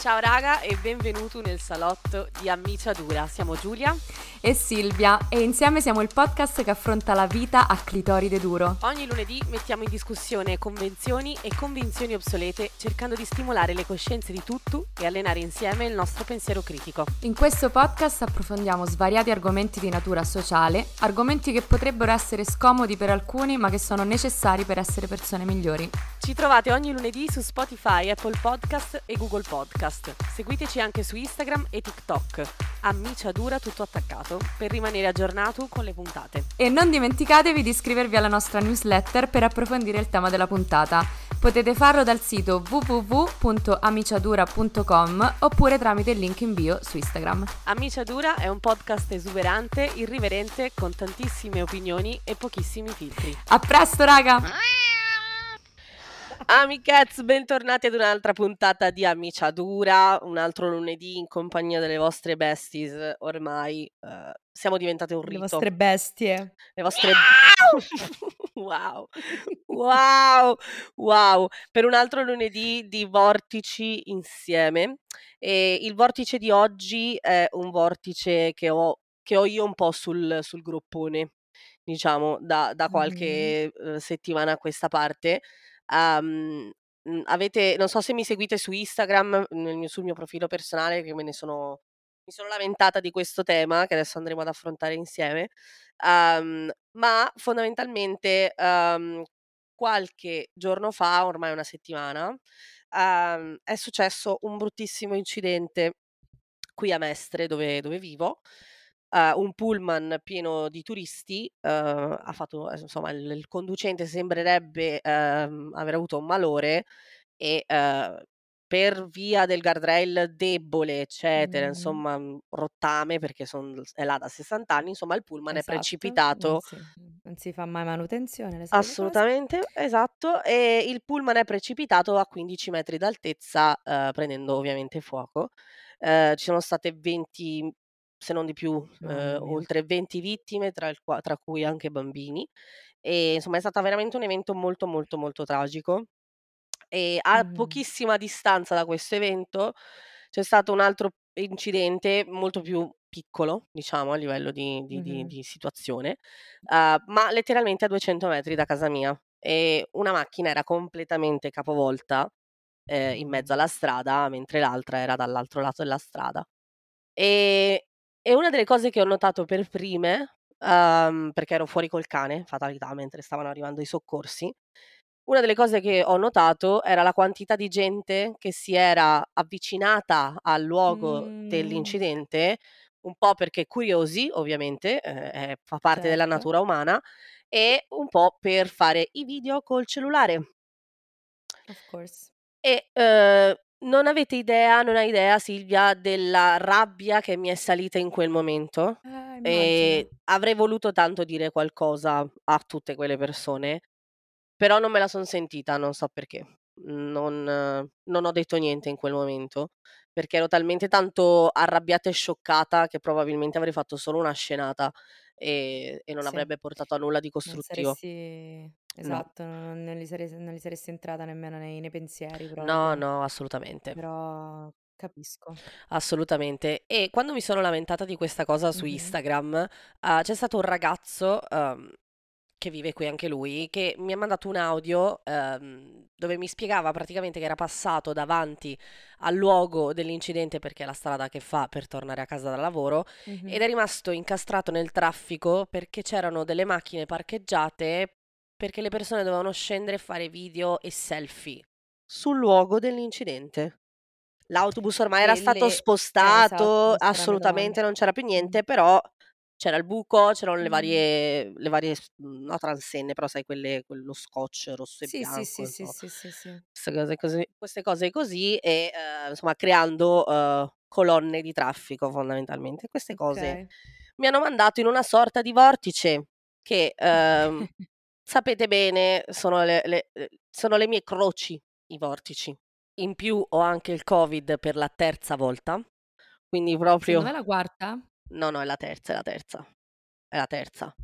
Ciao raga e benvenuto nel salotto di Ammiciadura. Siamo Giulia e Silvia e insieme siamo il podcast che affronta la vita a clitoride duro. Ogni lunedì mettiamo in discussione convenzioni e convinzioni obsolete cercando di stimolare le coscienze di tutto e allenare insieme il nostro pensiero critico. In questo podcast approfondiamo svariati argomenti di natura sociale, argomenti che potrebbero essere scomodi per alcuni ma che sono necessari per essere persone migliori. Ci trovate ogni lunedì su Spotify, Apple Podcast e Google Podcast. Seguiteci anche su Instagram e TikTok. Ammiciadura tutto attaccato per rimanere aggiornato con le puntate. E non dimenticatevi di iscrivervi alla nostra newsletter per approfondire il tema della puntata. Potete farlo dal sito www.amiciadura.com oppure tramite il link in bio su Instagram. Amiciadura è un podcast esuberante, irriverente, con tantissime opinioni e pochissimi filtri. A presto, raga! Amicaz, bentornati ad un'altra puntata di Amiciadura, un altro lunedì in compagnia delle vostre besties. Ormai uh, siamo diventate un rito. Le vostre bestie. Le vostre... wow! wow! Wow! Per un altro lunedì di vortici insieme. E il vortice di oggi è un vortice che ho, che ho io un po' sul, sul gruppone, diciamo, da, da qualche mm. settimana a questa parte. Um, avete, non so se mi seguite su Instagram, mio, sul mio profilo personale, che me ne sono, mi sono lamentata di questo tema che adesso andremo ad affrontare insieme. Um, ma fondamentalmente um, qualche giorno fa, ormai una settimana, è successo un bruttissimo incidente qui a Mestre, dove, dove vivo uh, un pullman pieno di turisti, uh, ha fatto, eh, insomma, il, il conducente sembrerebbe uh, aver avuto un malore e per via del guardrail debole, eccetera, mm. insomma, mhmm, rottame perché son, è là da 60 anni, insomma, il pullman esatto. è precipitato. Non si, non si, fa mai manutenzione. Assolutamente, esatto. E il pullman è precipitato a 15 metri d'altezza, prendendo ovviamente fuoco. ci sono state 20 se non di più, eh, oltre 20 vittime, tra, qua- tra, cui anche bambini. E insomma è stato veramente un evento molto molto molto tragico. E a mm. pochissima distanza da questo evento c'è stato un altro incidente molto più piccolo, diciamo, a livello di, di, mm-hmm. di, di situazione, uh, ma letteralmente a 200 metri da casa mia. E una macchina era completamente capovolta eh, in mezzo alla strada, mentre l'altra era dall'altro lato della strada. E e una delle cose che ho notato per prime, uhm, perché ero fuori col cane, fatalità, mentre stavano arrivando i soccorsi, una delle cose che ho notato era la quantità di gente che si era avvicinata al luogo Mh. dell'incidente, un po' perché curiosi ovviamente, ehm, fa parte della certo. natura umana, e un po' per fare i video col cellulare. Of course. E, uhm non avete idea, non hai idea Silvia della rabbia che mi è salita in quel momento. Eh, e avrei voluto tanto dire qualcosa a tutte quelle persone, però non me la son sentita, non so perché. Non, non ho detto niente in quel momento, perché ero talmente tanto arrabbiata e scioccata che probabilmente avrei fatto solo una scenata e, e non Sì. avrebbe portato a nulla di Non costruttivo. saresti No. esatto, non non li saresti non li saresti entrata nemmeno nei nei pensieri No, no, assolutamente. Però capisco. Assolutamente. E quando mi sono lamentata di questa cosa su Mh-mh. Instagram, uhm, c'è stato un ragazzo, uhm che vive qui anche lui, che mi ha mandato un audio ehm, dove mi spiegava praticamente che era passato davanti al luogo dell'incidente perché è la strada che fa per tornare a casa dal lavoro ed è rimasto incastrato nel traffico perché c'erano delle macchine parcheggiate perché le persone dovevano scendere e fare video e selfie sul luogo dell'incidente. L'autobus ormai era stato le... spostato, eh, esatto, assolutamente non c'era più niente, però c'era il buco, c'erano le varie, le varie mhmm, no transenne, però sai quelle, quello scotch rosso e Sì, bianco, sì, sì, sì, sì, sì, queste cose così, queste cose così e eh, insomma creando eh, colonne di traffico fondamentalmente. Queste cose Ok. mi hanno mandato in una sorta di vortice che ehm, sapete bene sono le, le- sono le mie croci, i vortici. In più ho anche il Covid per la terza volta, quindi Secondo me è la quarta? No, no, è la terza, è la terza. È la terza.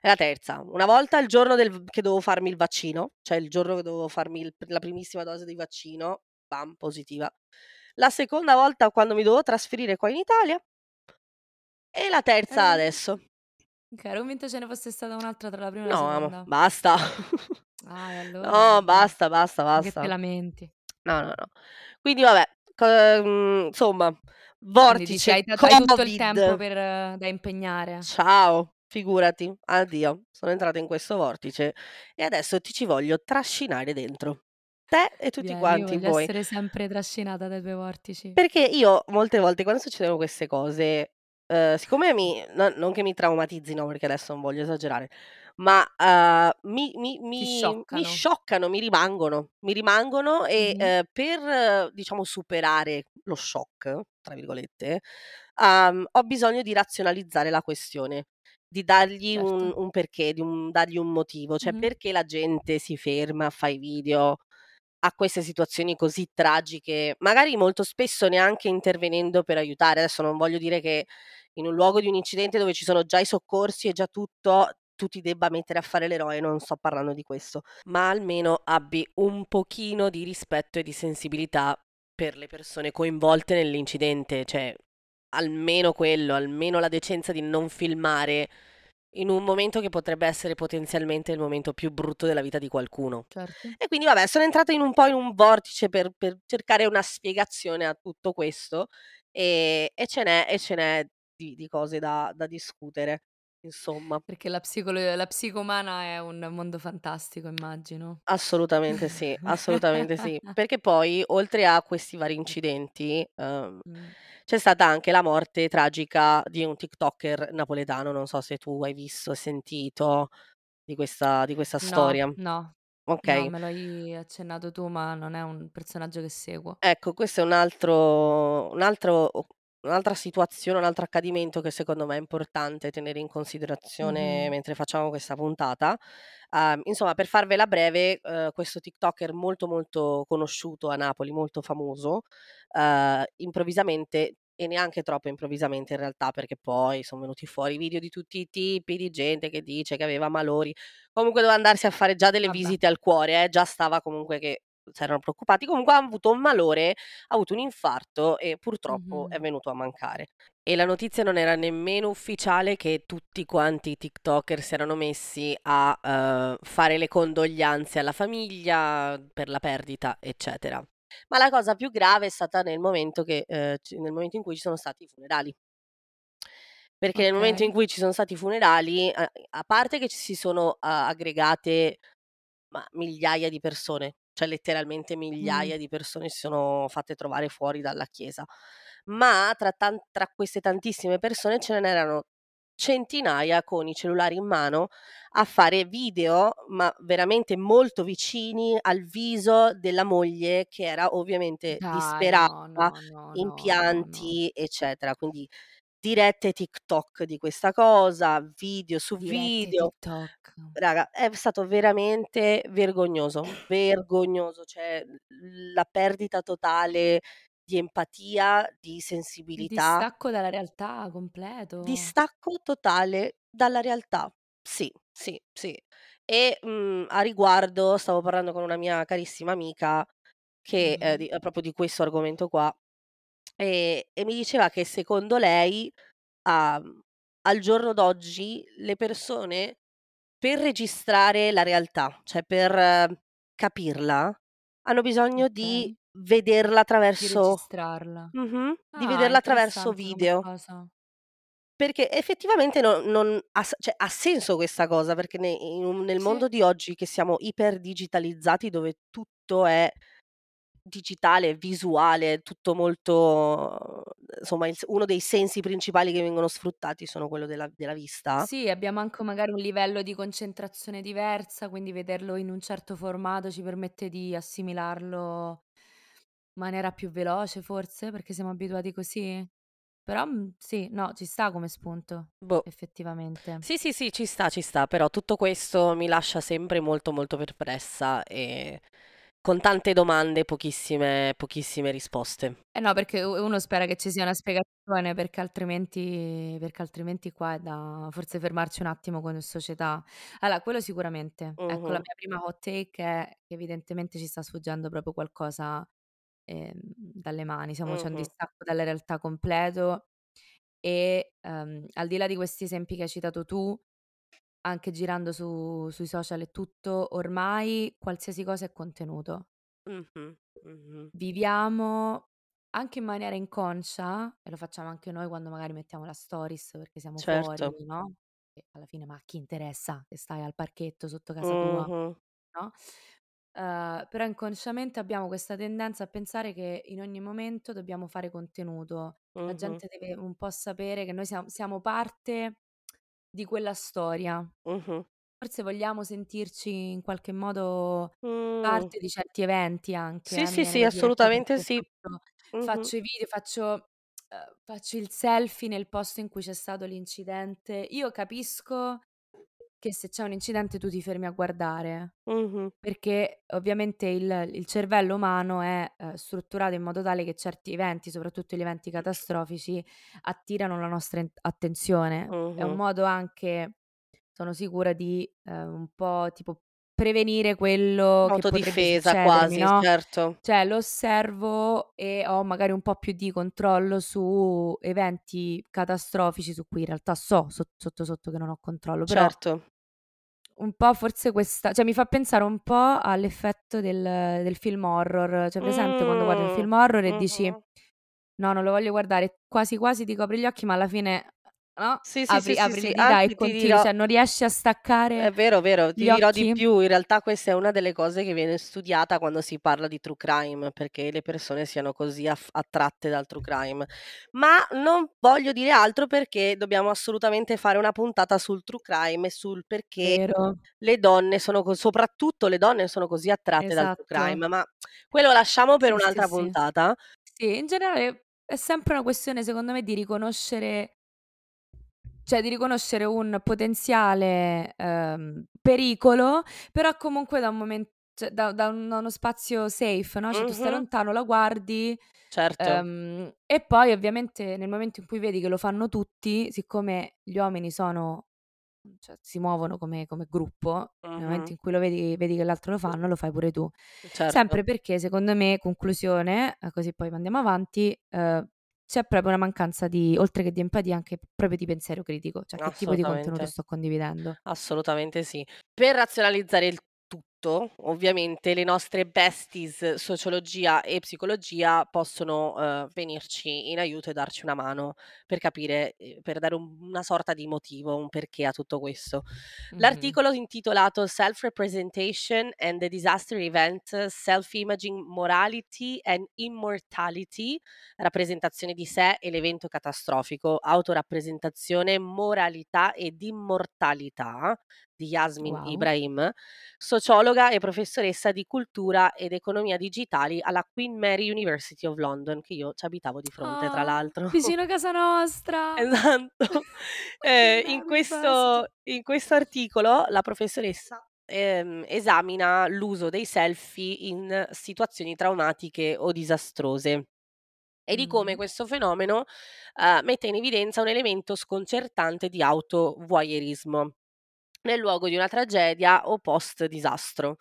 È la terza. Una volta il giorno del che dovevo farmi il vaccino, cioè il giorno che dovevo farmi il la primissima dose di vaccino, bam, positiva. la seconda volta quando mi dovevo trasferire qua in Italia e la terza Eh. adesso. Ero convinta ce ne fosse stata un'altra tra la prima e la No, amo, seconda. basta. Ah, e allora No, basta, basta, Ma che basta. te lamenti. No, no, no. Quindi vabbè, co mhmm, insomma, Quindi dici vortice hai ta hai tutto il tempo Covid. per da impegnare. Ciao, figurati, addio. Sono entrata in questo vortice e adesso ti ci voglio trascinare dentro. Te e tutti Vieni, io quanti voglio voi. essere sempre trascinata dai tuoi vortici. Perché io molte volte quando succedono queste cose, uhm, siccome mi no non che mi traumatizzino, perché adesso non voglio esagerare, ma, uhm, mi mi Ti mi mi scioccano. scioccano, mi rimangono. Mi rimangono e, Mh-mh. ehm, per diciamo "superare lo shock", tra virgolette, uhm, ho bisogno di razionalizzare la questione, di dargli un Certo. un perché, di un dargli un motivo. Cioè, Mh-mh. perché la gente si ferma, fa i video a queste situazioni così tragiche, magari molto spesso neanche intervenendo per aiutare. Adesso non voglio dire che in un luogo di un incidente dove ci sono già i soccorsi e già tutto, tu ti debba mettere a fare l'eroe, non sto parlando di questo, ma almeno abbi un pochino di rispetto e di sensibilità per le persone coinvolte nell'incidente, cioè almeno quello, almeno la decenza di non filmare in un momento che potrebbe essere potenzialmente il momento più brutto della vita di qualcuno. Certo. E quindi vabbè, sono entrata in un po' in un vortice per per cercare una spiegazione a tutto questo, ehm, e ce n'è e ce n'è di di cose da da discutere, insomma. Perché la psicolo la psiche umana è un mondo fantastico, immagino. Assolutamente sì, assolutamente sì. Perché poi oltre a questi vari incidenti, uhm, Mh. c'è stata anche la morte tragica di un TikToker napoletano, non so se tu hai visto, sentito di questa di questa No, storia. no, no, Okay. me lo hai accennato tu, ma non è un personaggio che seguo. Ecco, questo è un altro un altro un'altra situazione, un altro accadimento che secondo me è importante tenere in considerazione Mh-mh. mentre facciamo questa puntata. Uhm, insomma, per farvela breve, uhm, questo TikToker molto, molto conosciuto a Napoli, molto famoso, uhm, improvvisamente e neanche troppo improvvisamente in realtà, perché poi son venuti fuori video di tutti i tipi, di gente che dice che aveva malori. Comunque doveva andarsi a fare già delle Vabbè. visite al cuore, eh, già stava comunque che s'erano preoccupati. Comunque ha avuto un malore, ha avuto un infarto e purtroppo è Mh-mh. venuto a mancare. E la notizia non era nemmeno ufficiale che tutti quanti i TikToker si erano messi a, uhm, fare le condoglianze alla famiglia per la perdita, eccetera. Ma la cosa più grave è stata nel momento che c nel momento in cui ci sono stati i funerali. Perché nel momento in Okay. cui ci sono stati i funerali, a a parte che ci si sono a aggregate, ma migliaia di persone, cioè letteralmente migliaia di persone si sono fatte trovare fuori dalla chiesa, ma tra tan tra queste tantissime persone ce n'erano centinaia con i cellulari in mano a fare video, ma veramente molto vicini al viso della moglie che era ovviamente Dai, disperata, no, no, no, in pianti, eccetera. Quindi dirette TikTok di questa cosa, video su Dirette video. TikTok. Raga, è stato veramente vergognoso, vergognoso, cioè la perdita totale di empatia, di Il sensibilità distacco dalla realtà completo. distacco totale dalla realtà. Sì, sì, sì. E, mhmm, a riguardo stavo parlando con una mia carissima amica che, ehm, Mh-mh. di ehm, proprio di questo argomento qua, ehm, e mi diceva che secondo lei, a mhmm, al giorno d'oggi le persone per registrare la realtà, cioè per capirla, hanno bisogno di Okay. vederla Di attraverso registrarla. mh-mh, di Ah, vederla attraverso interessante come video. cosa. Perché effettivamente no non ha s cioè ha senso questa cosa, perché ne in un nel Sì. mondo di oggi che siamo iper digitalizzati, dove tutto è digitale, visuale, tutto molto insomma il uno dei sensi principali che vengono sfruttati sono quello della della vista. Sì, abbiamo anche magari un livello di concentrazione diversa, quindi vederlo in un certo formato ci permette di assimilarlo maniera più veloce forse, perché siamo abituati così? Però, mhmm, sì, no, ci sta come spunto, Boh. effettivamente. Sì, sì, sì, ci sta, ci sta, però tutto questo mi lascia sempre molto, molto perplessa e con tante domande, pochissime pochissime risposte. Eh no, perché u uno spera che ci sia una spiegazione, perché altrimenti perché altrimenti qua è da forse fermarci un attimo come società. Allora, quello sicuramente. Ecco, la Mh-mh. mia prima hot take è che evidentemente ci sta sfuggendo proprio qualcosa ehm, dalle mani, siamo c'è un Mh-mh. distacco dalla realtà completo e, ehm, al di là di questi esempi che hai citato tu, anche girando su sui social e tutto, ormai qualsiasi cosa è contenuto. Mh-mh, mh-mh. Viviamo anche in maniera inconscia, e lo facciamo anche noi quando magari mettiamo la stories perché siamo Certo. fuori, no, e alla fine ma a chi interessa che stai al parchetto sotto casa tua, no, uhm, però inconsciamente abbiamo questa tendenza a pensare che in ogni momento dobbiamo fare contenuto. La gente deve un po' sapere che noi siam siamo parte di quella storia. Mh-mh. Forse vogliamo sentirci in qualche modo Mh. parte di certi eventi anche, Sì, eh, mi sì, viene sì, da assolutamente perché sì. faccio Mh-mh. faccio i video, faccio uhm, faccio il selfie nel posto in cui c'è stato l'incidente. Io capisco che se c'è un incidente tu ti fermi a guardare, Mh-mh. perché ovviamente il il cervello umano è, uhm, strutturato in modo tale che certi eventi, soprattutto gli eventi catastrofici, attirano la nostra en attenzione. È un Mh-mh. modo anche, sono sicura, di, ehm, un po' tipo prevenire quello che potrebbe Autodifesa succedermi, quasi, no, certo. cioè lo osservo e ho magari un po' più di controllo su eventi catastrofici su cui in realtà so sot sotto, sotto che non ho controllo, però Certo. un po' forse questa cioè mi fa pensare un po' all'effetto del del film horror. C'hai presente quando guardi un film horror e dici. "No, non lo voglio guardare", quasi quasi ti copri gli occhi, ma alla fine, no, Sì, sì, sì, apri sì, apri sì, le dita e continui, dirò cioè non riesci a staccare È vero, vero, ti dirò di occhi? più, in realtà questa è una delle cose che viene studiata quando si parla di true crime, perché le persone siano così aff attratte dal true crime. Ma non voglio dire altro perché dobbiamo assolutamente fare una puntata sul true crime e sul perché Vero. le donne sono co soprattutto le donne sono così attratte dal true Esatto. crime, ma quello lasciamo per Sì, sì, un'altra sì. puntata. Sì, in generale è sempre una questione secondo me di riconoscere cioè di riconoscere un potenziale, ehm, pericolo, però comunque da un momen cioè da da un da uno spazio safe, no, cioè tu stai lontano, la guardi, Certo. ehm, e poi ovviamente nel momento in cui vedi che lo fanno tutti, siccome gli uomini sono cioè si muovono come come gruppo, nel momento in cui lo vedi vedi che l'altro lo fanno, lo fai pure tu. Certo. Sempre perché secondo me, conclusione, e così poi andiamo avanti, uhm, c'è proprio una mancanza di oltre che di empatia, anche proprio di pensiero critico, cioè che tipo di contenuto sto condividendo. Assolutamente sì. Per razionalizzare il tutto, ovviamente le nostre besties sociologia e psicologia possono, uhm, venirci in aiuto e darci una mano per capire ehm, per dare un una sorta di motivo, un perché a tutto questo. Mh-mh. L'articolo intitolato "Self-representation and the disaster event, self-imaging morality and immortality", rappresentazione di sé e l'evento catastrofico, autorappresentazione, moralità ed immortalità, di Yasmin Wow. Ibrahim, sociologa e professoressa di cultura ed economia digitali alla Queen Mary University of London, che io c'abitavo di fronte tra Ah, l'altro. vicino casa nostra. Esatto. Ehm, in questo. in questo articolo la professoressa, ehm, esamina l'uso dei selfie in situazioni traumatiche o disastrose e di come Mh. questo fenomeno, uhm, metta in evidenza un elemento sconcertante di auto-voyeurismo nel luogo di una tragedia o post disastro.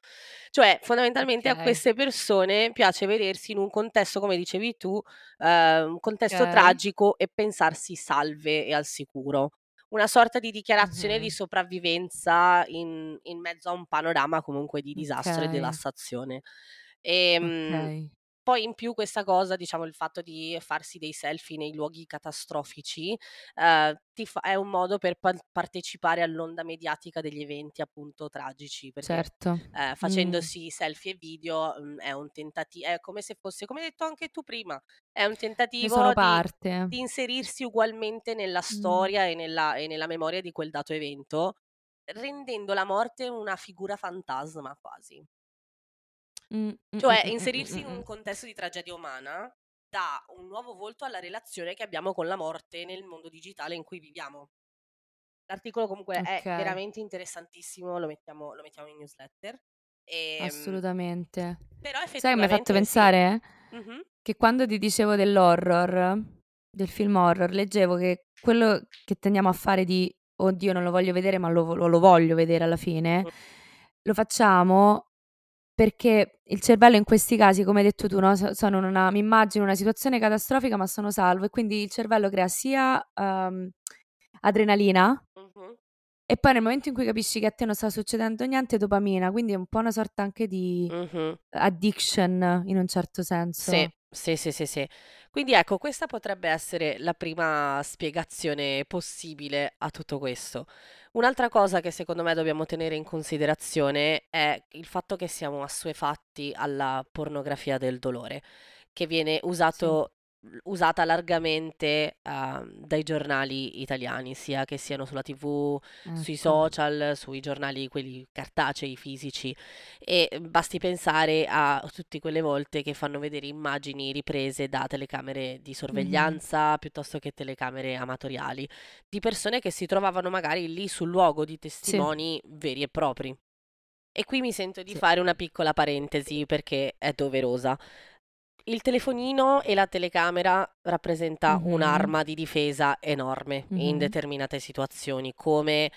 Cioè, fondamentalmente a Okay. queste persone piace vedersi in un contesto, come dicevi tu, uhm, un contesto Okay. tragico e pensarsi salve e al sicuro. Una sorta di dichiarazione di Mh-mh. sopravvivenza in in mezzo a un panorama comunque di disastro e Okay. devastazione. Ehm, Okay. Poi in più questa cosa, diciamo il fatto di farsi dei selfie nei luoghi catastrofici, ti fa è un modo per pal partecipare all'onda mediatica degli eventi appunto tragici, perché, Certo. ehm, Mh. facendosi selfie e video, mhmm, è un tentati è come se fosse come hai detto anche tu prima, è un tentativo di di inserirsi ugualmente nella Mh. storia e nella e nella memoria di quel dato evento, rendendo la morte una figura fantasma quasi. Mh. Mh, mh, Cioè, mh, mh, inserirsi in mh, un mh. contesto di tragedia umana, dà un nuovo volto alla relazione che abbiamo con la morte nel mondo digitale in cui viviamo. L'articolo comunque è veramente interessantissimo, lo mettiamo lo mettiamo in newsletter. Ehm Assolutamente. però Sai che m'hai fatto effettivamente sì. pensare? Mh-mh. Che quando ti dicevo dell'horror, del film horror, leggevo che quello che tendiamo a fare di: "Oddio non lo voglio vedere, ma lo vo lo voglio vedere alla fine", lo facciamo perché il cervello in questi casi, come hai detto tu, no, so sono una mi immagino una situazione catastrofica, ma sono salvo e quindi il cervello crea sia, uhm, adrenalina Mh-mh. e poi nel momento in cui capisci che a te non sta succedendo niente, dopamina, quindi è un po' una sorta anche di Mh-mh. addiction in un certo senso. sì, sì, sì, sì. Quindi ecco, questa potrebbe essere la prima spiegazione possibile a tutto questo. Un'altra cosa che secondo me dobbiamo tenere in considerazione è il fatto che siamo assuefatti alla pornografia del dolore, che viene Sì. usato usata largamente, uhm, dai giornali italiani, sia che siano sulla TV, sui Ecco. social, sui giornali quelli cartacei, fisici e basti pensare a tutti quelle volte che fanno vedere immagini riprese da telecamere di Mh-mh. sorveglianza, piuttosto che telecamere amatoriali, di persone che si trovavano magari lì sul luogo, di Sì. testimoni veri e propri. E qui mi sento di Sì. fare una piccola parentesi perché è doverosa. Il telefonino e la telecamera rappresenta Mh-mh. un'arma di difesa enorme in Mh-mh. determinate situazioni, come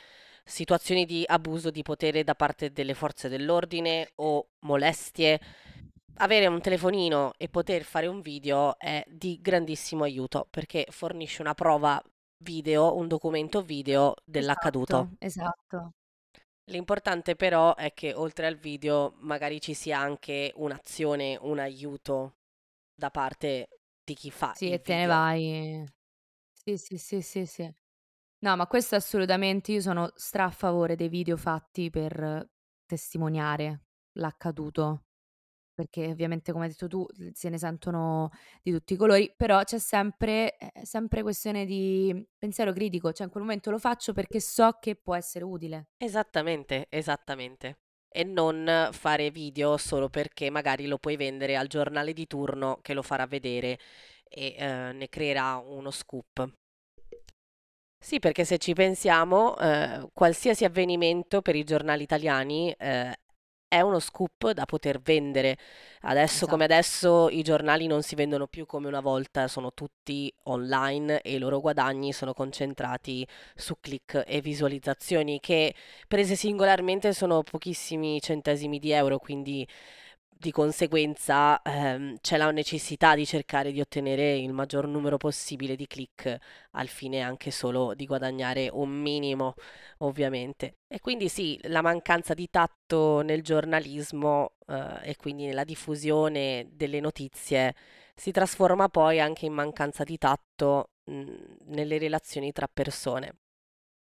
situazioni di abuso di potere da parte delle forze dell'ordine o molestie. Avere un telefonino e poter fare un video è di grandissimo aiuto, perché fornisce una prova video, un documento video dell'accaduto. Esatto, esatto. L'importante però è che oltre al video magari ci sia anche un'azione, un aiuto da parte di chi fa Sì, e te ne vai. Sì, sì, sì, sì, sì. No, ma questo assolutamente io sono stra a favore dei video fatti per testimoniare l'accaduto, perché ovviamente come hai detto tu, se ne sentono di tutti i colori, però c'è sempre sempre questione di pensiero critico, cioè in quel momento lo faccio perché so che può essere utile. Esattamente, esattamente. E non fare video solo perché magari lo puoi vendere al giornale di turno che lo farà vedere e, uhm, ne creerà uno scoop. Sì, perché se ci pensiamo, uhm, qualsiasi avvenimento per i giornali italiani, uhm, è uno scoop da poter vendere. Adesso come Esatto. adesso i giornali non si vendono più come una volta, sono tutti online e i loro guadagni sono concentrati su click e visualizzazioni che prese singolarmente sono pochissimi centesimi di euro, quindi di conseguenza, ehm, c'è la necessità di cercare di ottenere il maggior numero possibile di click, al fine anche solo di guadagnare un minimo, ovviamente. E quindi sì, la mancanza di tatto nel giornalismo, uhm, e quindi nella diffusione delle notizie, si trasforma poi anche in mancanza di tatto, mhmm, nelle relazioni tra persone.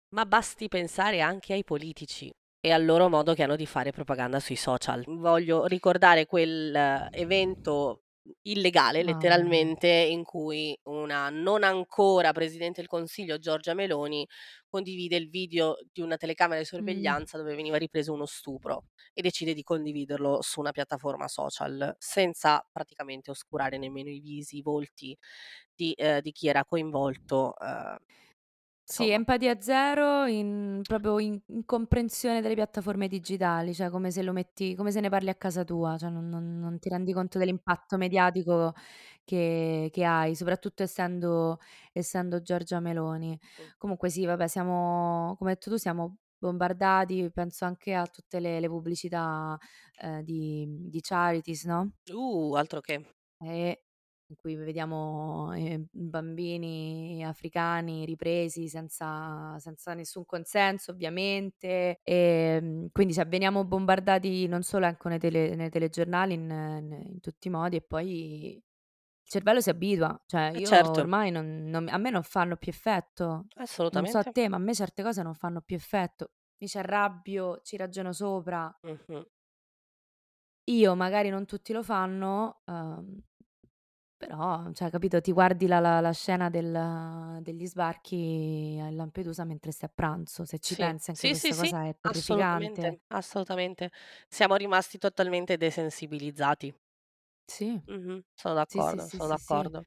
Ma basti pensare anche ai politici e al loro modo che hanno di fare propaganda sui social. Voglio ricordare quell'evento illegale, Mamma mia. letteralmente, in cui una non ancora presidente del consiglio, Giorgia Meloni, condivide il video di una telecamera di Mh. sorveglianza dove veniva ripreso uno stupro e decide di condividerlo su una piattaforma social, senza praticamente oscurare nemmeno i visi, i volti di ehm, di chi era coinvolto, uhm, Sì, insomma. empatia zero, in proprio in incomprensione delle piattaforme digitali, cioè come se lo metti come se ne parli a casa tua, cioè non non non ti rendi conto dell'impatto mediatico che che hai, soprattutto essendo essendo Giorgia Meloni. Mh. Comunque sì, vabbè, siamo come hai detto tu, siamo bombardati, penso anche a tutte le le pubblicità, ehm, di di charities, no? Uh, altro che. Eh, in cui vediamo, ehm, bambini africani ripresi senza senza nessun consenso ovviamente, ehm, quindi cioè veniamo bombardati non solo ecco nei tele nei telegiornali, in n in tutti i modi e poi il cervello si abitua, cioè Eh io certo. ormai non non a me non fanno più effetto. Non so a Assolutamente. te, ma a me certe cose non fanno più effetto. Mi ci arrabbio, ci ragiono sopra. Mh-mh. Io, magari non tutti lo fanno, uhm, però cioè capito, ti guardi la la la scena del degli sbarchi a Lampedusa mentre stai a pranzo, se ci Sì, pensi anche sì, sì, questa sì, cosa è terrificante. assolutamente, assolutamente. Siamo rimasti totalmente desensibilizzati. Sì. Mh-mh, sono Sì, sì, d'accordo, sì, sono sì, sì. d'accordo.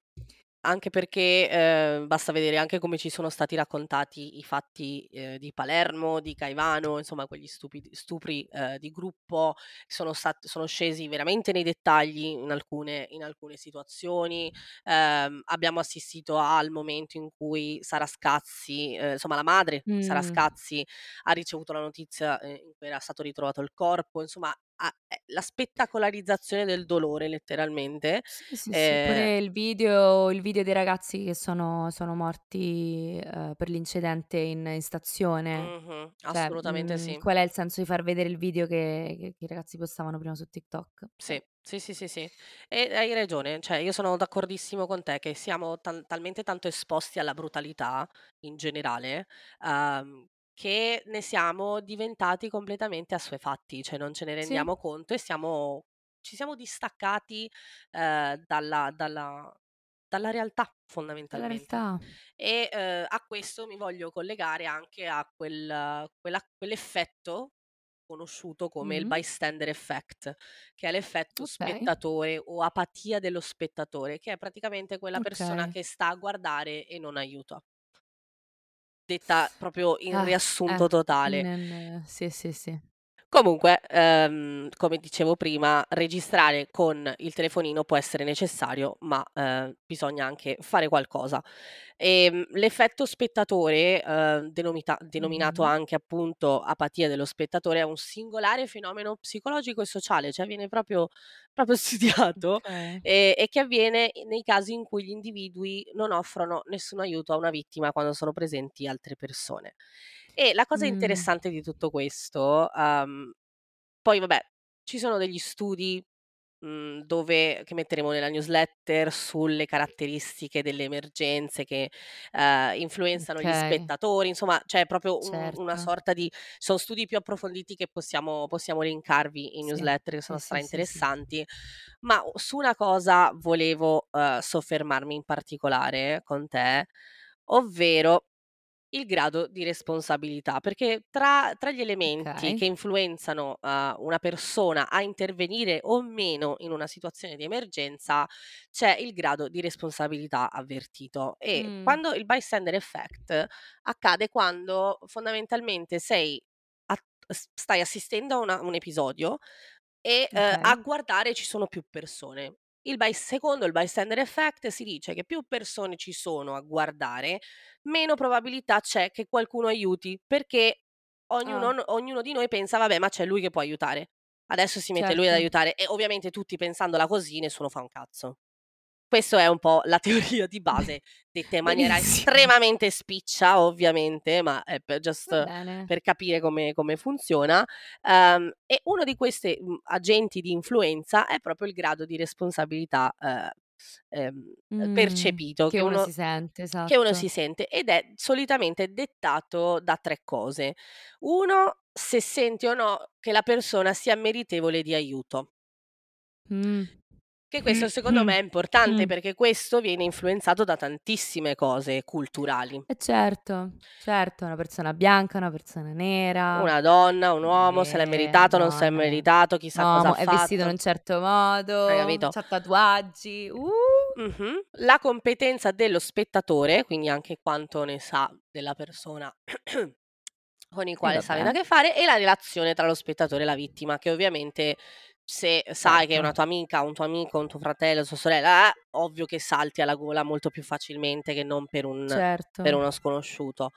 Anche perché, ehm, basta vedere anche come ci sono stati raccontati i fatti, ehm, di Palermo, di Caivano, insomma quegli stupidi stupri, ehm, di gruppo, sono stat sono scesi veramente nei dettagli in alcune in alcune situazioni. Ehm, abbiamo assistito al momento in cui Sara Scazzi, ehm, insomma la madre di Sara. Scazzi, ha ricevuto la notizia, ehm, in cui era stato ritrovato il corpo, insomma a è la spettacolarizzazione del dolore letteralmente. Sì, sì, sì, Ehm pure il video il video dei ragazzi che sono sono morti, uhm, per l'incidente in in stazione. Mh-mh, Cioè, assolutamente mhmm, sì. qual è il senso di far vedere il video che che che i ragazzi postavano prima su TikTok? Cioè Sì, sì, sì, sì, sì. E hai ragione, cioè io sono d'accordissimo con te che siamo tal talmente tanto esposti alla brutalità in generale, uhm, che ne siamo diventati completamente assuefatti, cioè non ce ne Sì. rendiamo conto e siamo ci siamo distaccati, ehm, dalla dalla dalla realtà fondamentalmente. realtà. E, uhm, a questo mi voglio collegare anche a quel quella quell'effetto conosciuto come il Mh. bystander effect, che è l'effetto Okay. spettatore o apatia dello spettatore, che è praticamente quella persona Okay. che sta a guardare e non aiuta. Detta proprio in Ah, eh, riassunto totale. nen sì, sì, sì. Comunque, ehm, come dicevo prima, registrare con il telefonino può essere necessario, ma, ehm, bisogna anche fare qualcosa. Ehm, l'effetto spettatore, uhm, denomita denominato Mh-mh. anche appunto apatia dello spettatore, è un singolare fenomeno psicologico e sociale, cioè viene proprio proprio studiato, Okay. ehm, e che avviene nei casi in cui gli individui non offrono nessun aiuto a una vittima quando sono presenti altre persone. E la cosa Mh. interessante di tutto questo, uhm, poi vabbè, ci sono degli studi, mhmm, dove che metteremo nella newsletter sulle caratteristiche delle emergenze che, ehm, influenzano gli Okay. spettatori, insomma c'è proprio un una Certo. sorta di son studi più approfonditi che possiamo possiamo linkarvi in Sì, newsletter che sì, sono sì, sì, sì. strainteressanti. Ma su una cosa volevo, uhm, soffermarmi in particolare con te, ovvero il grado di responsabilità, perché tra tra gli elementi Okay. che influenzano, uhm, una persona a intervenire o meno in una situazione di emergenza, c'è il grado di responsabilità avvertito. E Mh. quando il bystander effect accade quando fondamentalmente sei a stai assistendo a una un episodio e, uhm, a Okay. guardare ci sono più persone. Il by secondo il bystander effect si dice che più persone ci sono a guardare, meno probabilità c'è che qualcuno aiuti, perché ognuno Ah. ognuno di noi pensa: "Vabbè, ma c'è lui che può aiutare. Adesso si mette lui ad Certo. aiutare." E ovviamente tutti pensandola così, nessuno fa un cazzo. Questo è un po' la teoria di base, detta in maniera Benissimo. estremamente spiccia ovviamente, ma è per just per capire come come funziona. Uhm, e uno di queste, mhmm, agenti di influenza è proprio il grado di responsabilità, uhm, ehm, Mh, percepito che che uno uno si sente, che uno si esatto. sente ed è solitamente dettato da 3 cose: 1 se senti o no che la persona sia meritevole di aiuto. Mh. Che questo secondo me è importante, Mh. perché questo viene influenzato da tantissime cose culturali. Eh certo, certo, una persona bianca, una persona nera, Una donna, un uomo, se l'è ehm, meritato, non se l'è meritato, chissà cosa ha uomo, è vestito in fatto. un certo Hai modo, capito? c'ha tatuaggi, uh! Mh-mh. La competenza dello spettatore, quindi anche quanto ne sa della persona con il E quale vabbè. a che fare, e la relazione tra lo spettatore e la vittima, che ovviamente se sai che è Certo. una tua amica, un tuo amico, un tuo fratello, sua sorella, eh, ovvio che salti alla gola molto più facilmente che non per un per Certo. uno sconosciuto.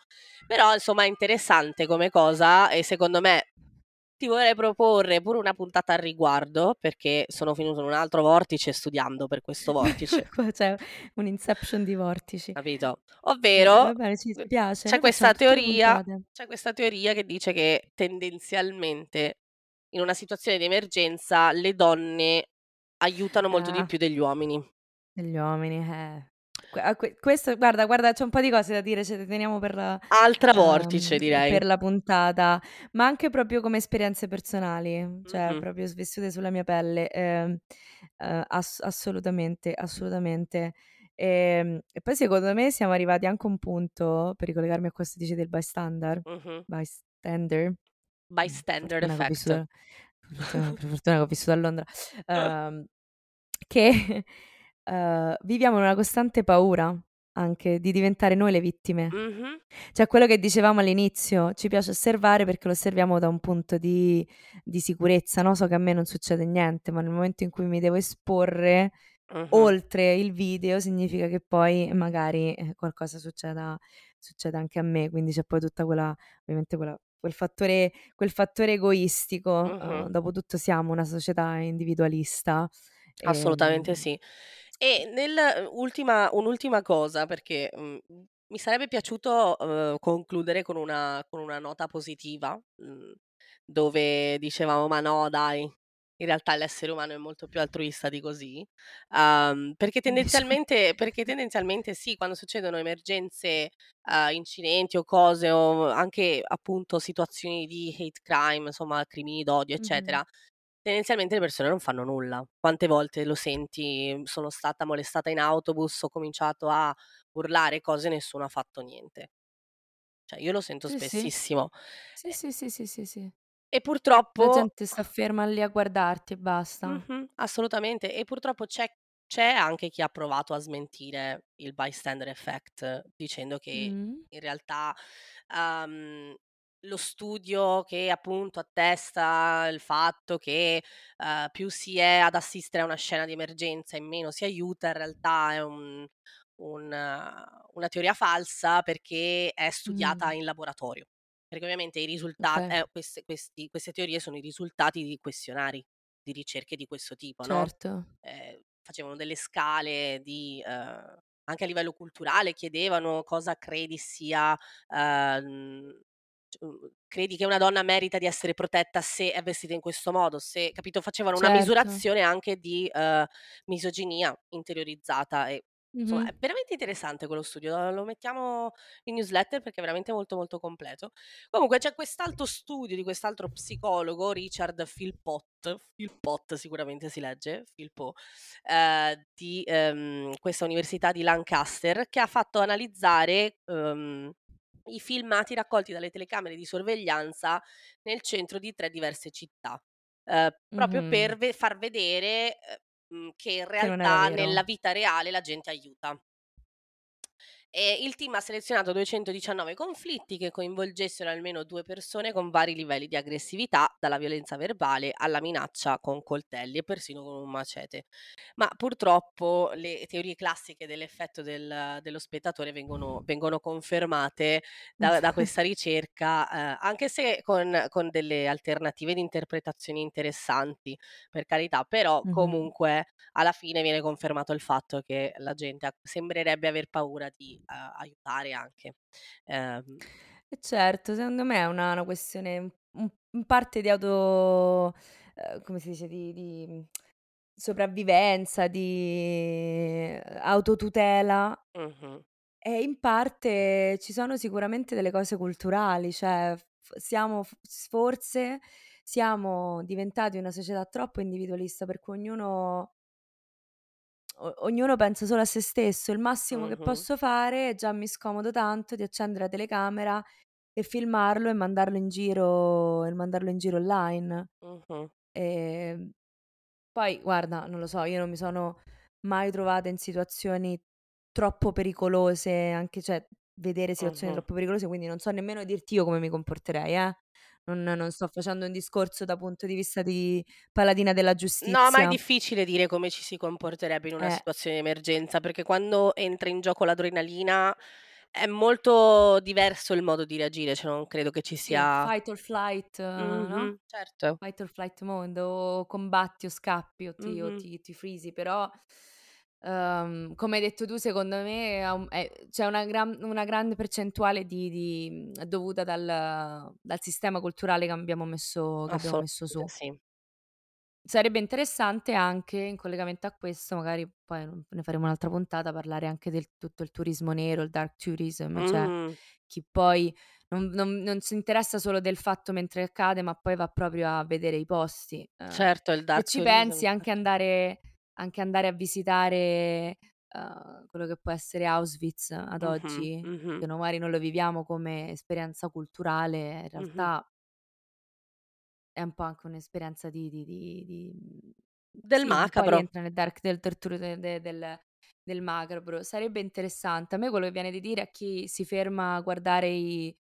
Però insomma è interessante come cosa e secondo me ti vorrei proporre pure una puntata al riguardo, perché sono finito in un altro vortice studiando per questo vortice. C'è un inception di vortici. Capito? Ovvero, bene, ci piace. c'è facciamo questa teoria c'è questa teoria che dice che tendenzialmente in una situazione di emergenza le donne aiutano molto di Ah. più degli uomini. Degli uomini, eh. Que a que questo guarda guarda c'ho un po' di cose da dire, ce le teniamo per Altra vortice uhm, direi. per la puntata, ma anche proprio come esperienze personali, cioè Mh-mh. proprio s vissute sulla mia pelle, ehm, uhm, ass assolutamente, assolutamente. Ehm, e poi secondo me siamo arrivati anche a un punto, per ricollegarmi a questo dici del bystander Mh-mh. bystander, Bystander fortuna che ho effect. vissuto per fortuna per fortuna che ho vissuto a Londra, uhm, che, uhm, viviamo in una costante paura anche di diventare noi le vittime. Mh-mh. Cioè quello che dicevamo all'inizio, ci piace osservare perché lo osserviamo da un punto di di sicurezza, no, so che a me non succede niente, ma nel momento in cui mi devo esporre, Mh-mh. oltre il video, significa che poi magari, eh, qualcosa succeda succeda anche a me, quindi c'è poi tutta quella ovviamente quella quel fattore quel fattore egoistico. Uhm, Mh-mh. dopotutto siamo una società individualista, Assolutamente ehm sì. E nel ultima un'ultima cosa perché, mhmm, mi sarebbe piaciuto, uhm, concludere con una con una nota positiva, mhmm, dove dicevamo: "Ma no dai, in realtà l'essere umano è molto più altruista di così." Uhm, perché Dici tendenzialmente perché tendenzialmente sì, quando succedono emergenze, uhm, incidenti o cose o anche appunto situazioni di hate crime, insomma crimini d'odio, eccetera, tendenzialmente le persone non fanno nulla. Quante volte lo senti: "Sono stata molestata in autobus, ho cominciato a urlare cose, nessuno ha fatto niente." Cioè io lo sento Sì, spessissimo. Sì, E sì, sì, sì, sì, sì. E La purtroppo gente sta ferma lì a guardarti e basta. Mh-mh, assolutamente. E purtroppo c'è c'è anche chi ha provato a smentire il bystander effect dicendo che Mh. in realtà, uhm, lo studio che appunto attesta il fatto che, uhm, più si è ad assistere a una scena di emergenza e meno si aiuta, in realtà è un un una teoria falsa perché è studiata Mh. in laboratorio. Perché ovviamente i risulta Okay. ehm, queste questi queste teorie sono i risultati di questionari, di ricerche di questo tipo, no, Certo. ehm, facevano delle scale di uhm, anche a livello culturale chiedevano: "Cosa credi sia uhm, credi che una donna merita di essere protetta se è vestita in questo modo?" Se capito, facevano una Certo. misurazione anche di, uhm, misoginia interiorizzata e insomma Mh-mh. è veramente interessante quello studio, lo mettiamo in newsletter perché è veramente molto, molto completo. Comunque c'è quest'altro studio di quest'altro psicologo, Richard Philpott Philpott sicuramente si legge, Philpo, ehm, di, ehm, questa università di Lancaster, che ha fatto analizzare, uhm, i filmati raccolti dalle telecamere di sorveglianza nel centro di 3 diverse città, uhm, proprio Mh-mh. per ve far vedere, uhm, mhmm, che in Che realtà nella vita reale la gente aiuta. E il team ha selezionato 219 conflitti che coinvolgessero almeno 2 persone con vari livelli di aggressività, dalla violenza verbale alla minaccia con coltelli e persino con un macete. Ma purtroppo le teorie classiche dell'effetto del dello spettatore vengono vengono confermate da da questa ricerca, uhm, anche se con con delle alternative di interpretazioni interessanti, per carità, però Mh-mh. comunque alla fine viene confermato il fatto che la gente sembrerebbe aver paura di, uhm, aiutare anche. Ehm Eh certo, secondo me è una una questione un un in parte di auto uhm, come si dice, di di, sopravvivenza, di autotutela Mh-mh. e in parte ci sono sicuramente delle cose culturali, cioè f siamo f forse siamo diventati una società troppo individualista per cui ognuno o ognuno pensa solo a se stesso. Il massimo che posso fare, già mi scomodo tanto, di accendere la telecamera e filmarlo e mandarlo in giro e mandarlo in giro online. Mh-mh. Ehm, poi guarda, non lo so, io non mi sono mai trovata in situazioni troppo pericolose, anche cioè vedere situazioni Mh-mh. troppo pericolose, quindi non so nemmeno dirti io come mi comporterei, eh. Non non sto facendo un discorso da punto di vista di paladina della No, ma è giustizia. difficile dire come ci si comporterebbe in una Eh. situazione di emergenza, perché quando entra in gioco l'adrenalina è molto diverso il modo di reagire, cioè non credo che ci Sì, sia fight or flight, no, Mh-mh, certo. fight or flight mode o combatti o scappi o ti o ti ti freezi, però, uhm, come hai detto tu secondo me ha un è c'è una gran una grande percentuale di di mhmm, dovuta dal dal sistema culturale che abbiamo messo che abbiamo messo Assolutamente su. sì. Sarebbe interessante anche, in collegamento a questo, magari poi n ne faremo un'altra puntata, parlare anche del tutto il turismo nero, il dark tourism, cioè chi poi non non non si interessa solo del fatto mentre accade, ma poi va proprio a vedere i posti. Uhm, Certo, il se dark ci tourism, pensi anche andare anche andare a visitare, uhm, quello che può essere Auschwitz ad Mh-mh, oggi, mh-mh. che noi magari non lo viviamo come esperienza culturale, in realtà è un po' anche un'esperienza di di di di mhmm, Del sì, macabro. rientra nel dark del tortur de de del del macabro. Sarebbe interessante. A me quello che viene di dire a chi si ferma a guardare i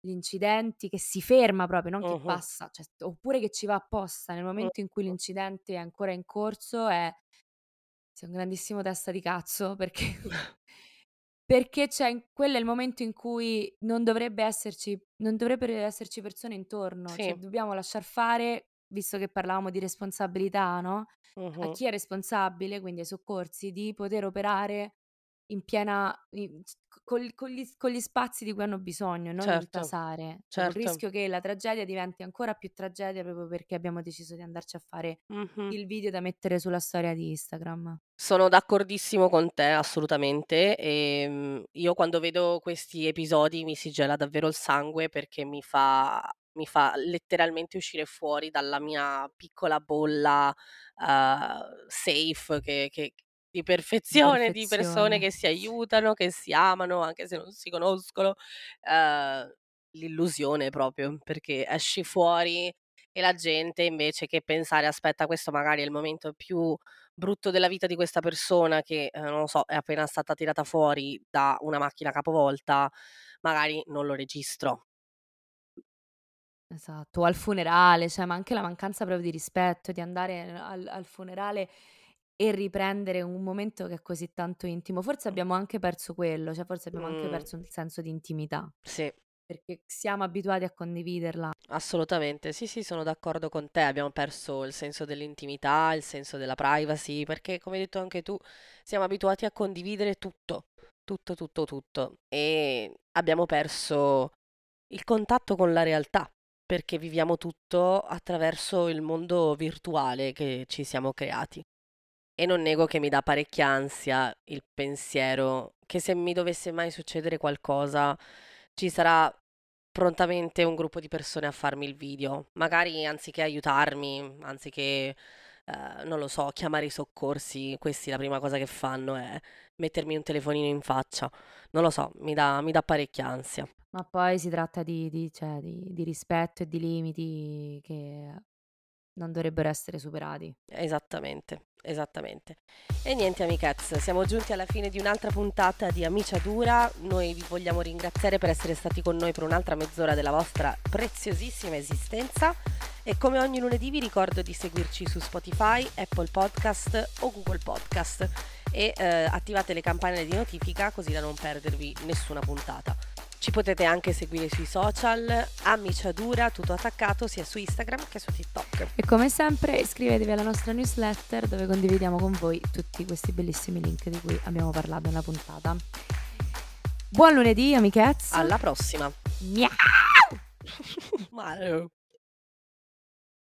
gli incidenti, che si ferma proprio, non che Mh-mh. passa, cioè oppure che ci va apposta nel momento in cui Mh-mh. l'incidente è ancora in corso, è sei un grandissimo testa di cazzo perché Perché c'è in quello è il momento in cui non dovrebbe esserci non dovrebbero esserci persone intorno, cioè Sì. dobbiamo lasciar fare, visto che parlavamo di responsabilità, no, a Mh-mh. chi è responsabile, quindi ai soccorsi, di poter operare in piena in col con gli con gli spazi di cui hanno bisogno, non Certo, intasare, cioè certo. rischio che la tragedia diventi ancora più tragedia proprio perché abbiamo deciso di andarci a fare Mh-mh. il video da mettere sulla storia di Instagram. Sono d'accordissimo con te assolutamente. Ehm, io quando vedo questi episodi mi si gela davvero il sangue perché mi fa mi fa letteralmente uscire fuori dalla mia piccola bolla, uhm, safe che che di perfezione, di persone perfezione. che si aiutano, che si amano anche se non si conoscono. Uhm, l'illusione proprio, perché esci fuori e la gente invece che pensare: "Aspetta questo magari è il momento più brutto della vita di questa persona che, ehm, non lo so, è appena stata tirata fuori da una macchina capovolta, magari non lo registro." Esatto, o al funerale, cioè ma anche la mancanza proprio di rispetto, di andare al al funerale e riprendere un momento che è così tanto intimo. Forse abbiamo anche perso quello, cioè forse abbiamo anche perso il senso di intimità, Sì. perché siamo abituati a condividerla. Assolutamente, sì, sì, sono d'accordo con te. Abbiamo perso il senso dell'intimità, il senso della privacy, perché come hai detto anche tu, siamo abituati a condividere tutto, tutto, tutto, tutto e abbiamo perso il contatto con la realtà, perché viviamo tutto attraverso il mondo virtuale che ci siamo creati. E non nego che mi dà parecchia ansia il pensiero che se mi dovesse mai succedere qualcosa, ci sarà prontamente un gruppo di persone a farmi il video. Magari anziché aiutarmi, anziché, ehm, non lo so, chiamare i soccorsi, questi la prima cosa che fanno è mettermi un telefonino in faccia. Non lo so, mi dà mi dà parecchia ansia. Ma poi si tratta di di cioè di di rispetto e di limiti che non dovrebbero essere superati. Esattamente, esattamente. E niente amichezze, siamo giunti alla fine di un'altra puntata di Amiciadura. Noi vi vogliamo ringraziare per essere stati con noi per un'altra mezz'ora della vostra preziosissima esistenza e come ogni lunedì vi ricordo di seguirci su Spotify, Apple Podcast o Google Podcast e eh, attivate le campanelle di notifica così da non perdervi nessuna puntata. Ci potete anche seguire sui social, Amiciadura, tutto attaccato sia su Instagram che su TikTok. E come sempre iscrivetevi alla nostra newsletter dove condividiamo con voi tutti questi bellissimi link di cui abbiamo parlato nella puntata. Buon lunedì, amichezze. Alla prossima. Miau!